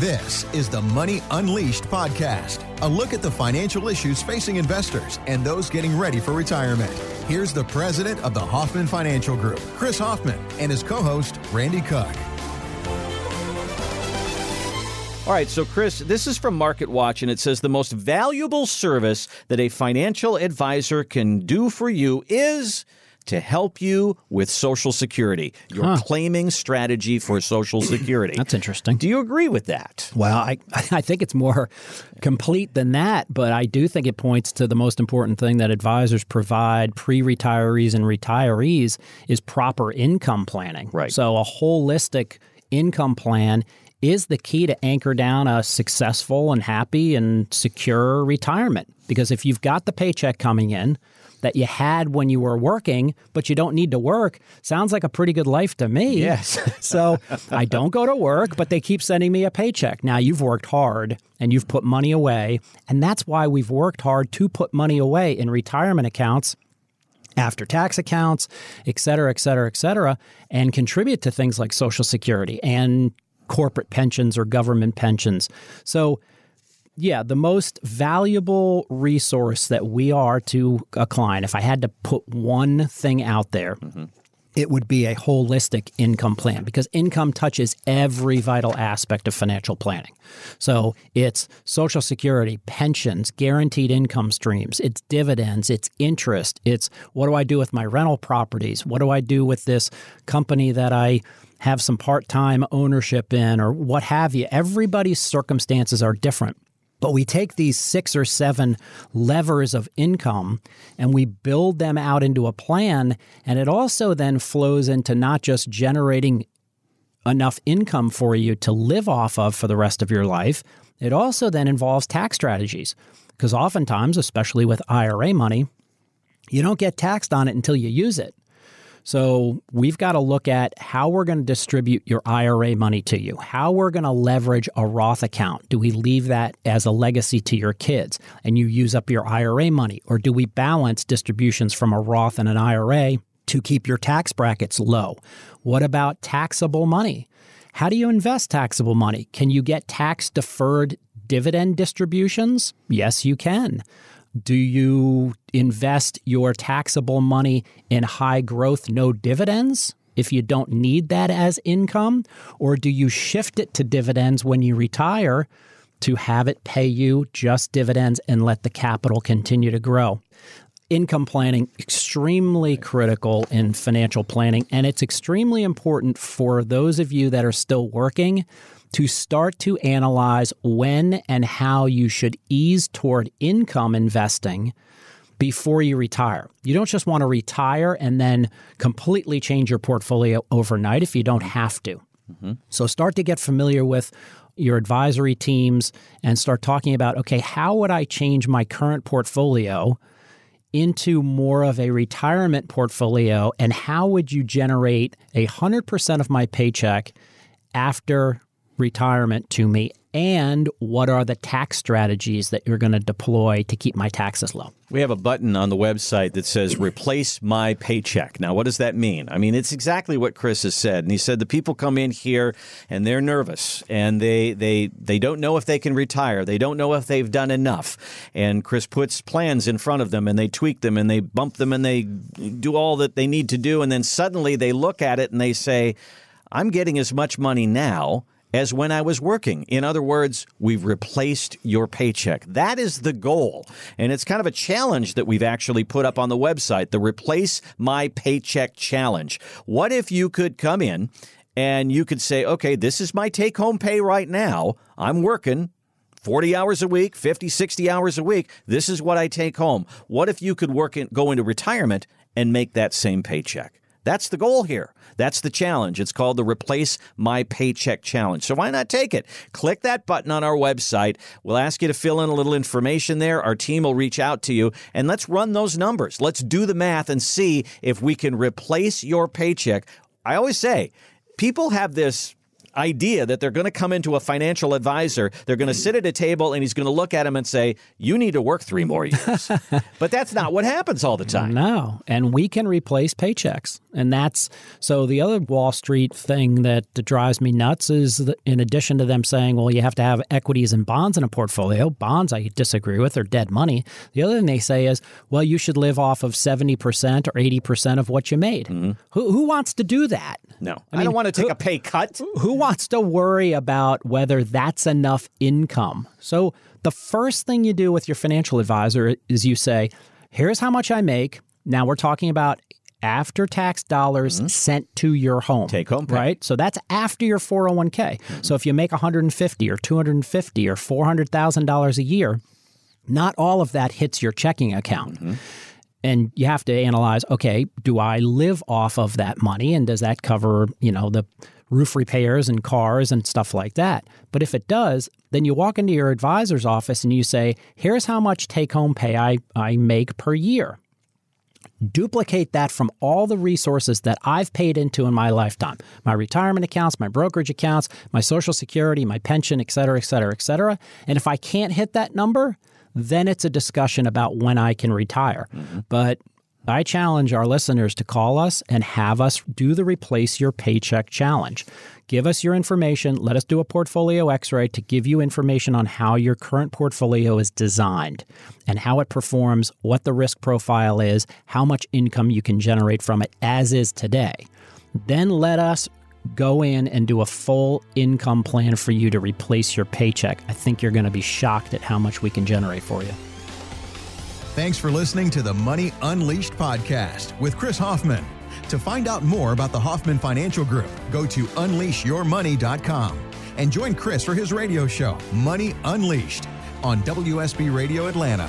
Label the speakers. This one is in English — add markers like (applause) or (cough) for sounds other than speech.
Speaker 1: This is the Money Unleashed podcast, a look at the financial issues facing investors and those getting ready for retirement. Here's the president of the Hoffman Financial Group, Chris Hoffman, and his co host, Randy Cook.
Speaker 2: All right, so Chris, this is from MarketWatch, and it says the most valuable service that a financial advisor can do for you is to help you with Social Security, your
Speaker 3: Huh.
Speaker 2: claiming strategy for Social (clears throat) Security.
Speaker 3: That's interesting.
Speaker 2: Do you agree with that?
Speaker 3: Well, I, (laughs) I think it's more complete than that, but I do think it points to the most important thing that advisors provide pre retirees and retirees is proper income planning.
Speaker 2: Right.
Speaker 3: So, a holistic income plan is the key to anchor down a successful and happy and secure retirement. Because if you've got the paycheck coming in, that you had when you were working, but you don't need to work, sounds like a pretty good life to me.
Speaker 2: Yes. (laughs)
Speaker 3: so I don't go to work, but they keep sending me a paycheck. Now you've worked hard and you've put money away. And that's why we've worked hard to put money away in retirement accounts after tax accounts, et cetera, et cetera, et cetera, and contribute to things like Social Security and corporate pensions or government pensions. So, yeah, the most valuable resource that we are to a client, if I had to put one thing out there, mm-hmm. it would be a holistic income plan because income touches every vital aspect of financial planning. So it's social security, pensions, guaranteed income streams, it's dividends, it's interest, it's what do I do with my rental properties? What do I do with this company that I have some part time ownership in or what have you? Everybody's circumstances are different. But we take these six or seven levers of income and we build them out into a plan. And it also then flows into not just generating enough income for you to live off of for the rest of your life, it also then involves tax strategies. Because oftentimes, especially with IRA money, you don't get taxed on it until you use it. So we've got to look at how we're going to distribute your IRA money to you, how we're going to leverage a Roth account. Do we leave that as a legacy to your kids and you use up your IRA money? Or do we balance distributions from a Roth and an IRA to keep your tax brackets low? What about taxable money? How do you invest taxable money? Can you get tax deferred dividend distributions? Yes, you can. Do you invest your taxable money in high growth, no dividends if you don't need that as income? Or do you shift it to dividends when you retire to have it pay you just dividends and let the capital continue to grow? Income planning extremely critical in financial planning and it's extremely important for those of you that are still working to start to analyze when and how you should ease toward income investing before you retire. You don't just want to retire and then completely change your portfolio overnight if you don't have to. Mm-hmm. So start to get familiar with your advisory teams and start talking about okay, how would I change my current portfolio into more of a retirement portfolio and how would you generate a 100% of my paycheck after retirement to me and what are the tax strategies that you're going to deploy to keep my taxes low
Speaker 2: We have a button on the website that says replace my paycheck. Now, what does that mean? I mean, it's exactly what Chris has said. And he said the people come in here and they're nervous and they they they don't know if they can retire. They don't know if they've done enough. And Chris puts plans in front of them and they tweak them and they bump them and they do all that they need to do and then suddenly they look at it and they say, "I'm getting as much money now as when I was working. In other words, we've replaced your paycheck. That is the goal. And it's kind of a challenge that we've actually put up on the website the Replace My Paycheck Challenge. What if you could come in and you could say, okay, this is my take home pay right now. I'm working. 40 hours a week, 50, 60 hours a week. This is what I take home. What if you could work in, go into retirement and make that same paycheck? That's the goal here. That's the challenge. It's called the Replace My Paycheck Challenge. So why not take it? Click that button on our website. We'll ask you to fill in a little information there. Our team will reach out to you and let's run those numbers. Let's do the math and see if we can replace your paycheck. I always say, people have this idea that they're going to come into a financial advisor, they're going to sit at a table and he's going to look at him and say, You need to work three more years. (laughs) but that's not what happens all the time.
Speaker 3: No. And we can replace paychecks. And that's so the other Wall Street thing that drives me nuts is that in addition to them saying, well, you have to have equities and bonds in a portfolio, bonds I disagree with, they're dead money. The other thing they say is, well, you should live off of 70% or 80% of what you made. Mm-hmm. Who, who wants to do that?
Speaker 2: No. I, mean, I don't want to take who, a pay cut.
Speaker 3: Who wants to worry about whether that's enough income? So the first thing you do with your financial advisor is you say, here's how much I make. Now we're talking about after tax dollars mm-hmm. sent to your home.
Speaker 2: Take home pay.
Speaker 3: Right? So that's after your 401k. Mm-hmm. So if you make 150 or 250 or $400,000 a year, not all of that hits your checking account. Mm-hmm. And you have to analyze, okay, do I live off of that money and does that cover, you know, the roof repairs and cars and stuff like that. But if it does, then you walk into your advisor's office and you say, here's how much take home pay I, I make per year duplicate that from all the resources that I've paid into in my lifetime my retirement accounts, my brokerage accounts, my social security, my pension, et cetera, et cetera, et cetera. And if I can't hit that number, then it's a discussion about when I can retire. Mm-hmm. But I challenge our listeners to call us and have us do the replace your paycheck challenge. Give us your information. Let us do a portfolio x ray to give you information on how your current portfolio is designed and how it performs, what the risk profile is, how much income you can generate from it as is today. Then let us go in and do a full income plan for you to replace your paycheck. I think you're going to be shocked at how much we can generate for you.
Speaker 1: Thanks for listening to the Money Unleashed podcast with Chris Hoffman. To find out more about the Hoffman Financial Group, go to unleashyourmoney.com and join Chris for his radio show, Money Unleashed, on WSB Radio Atlanta.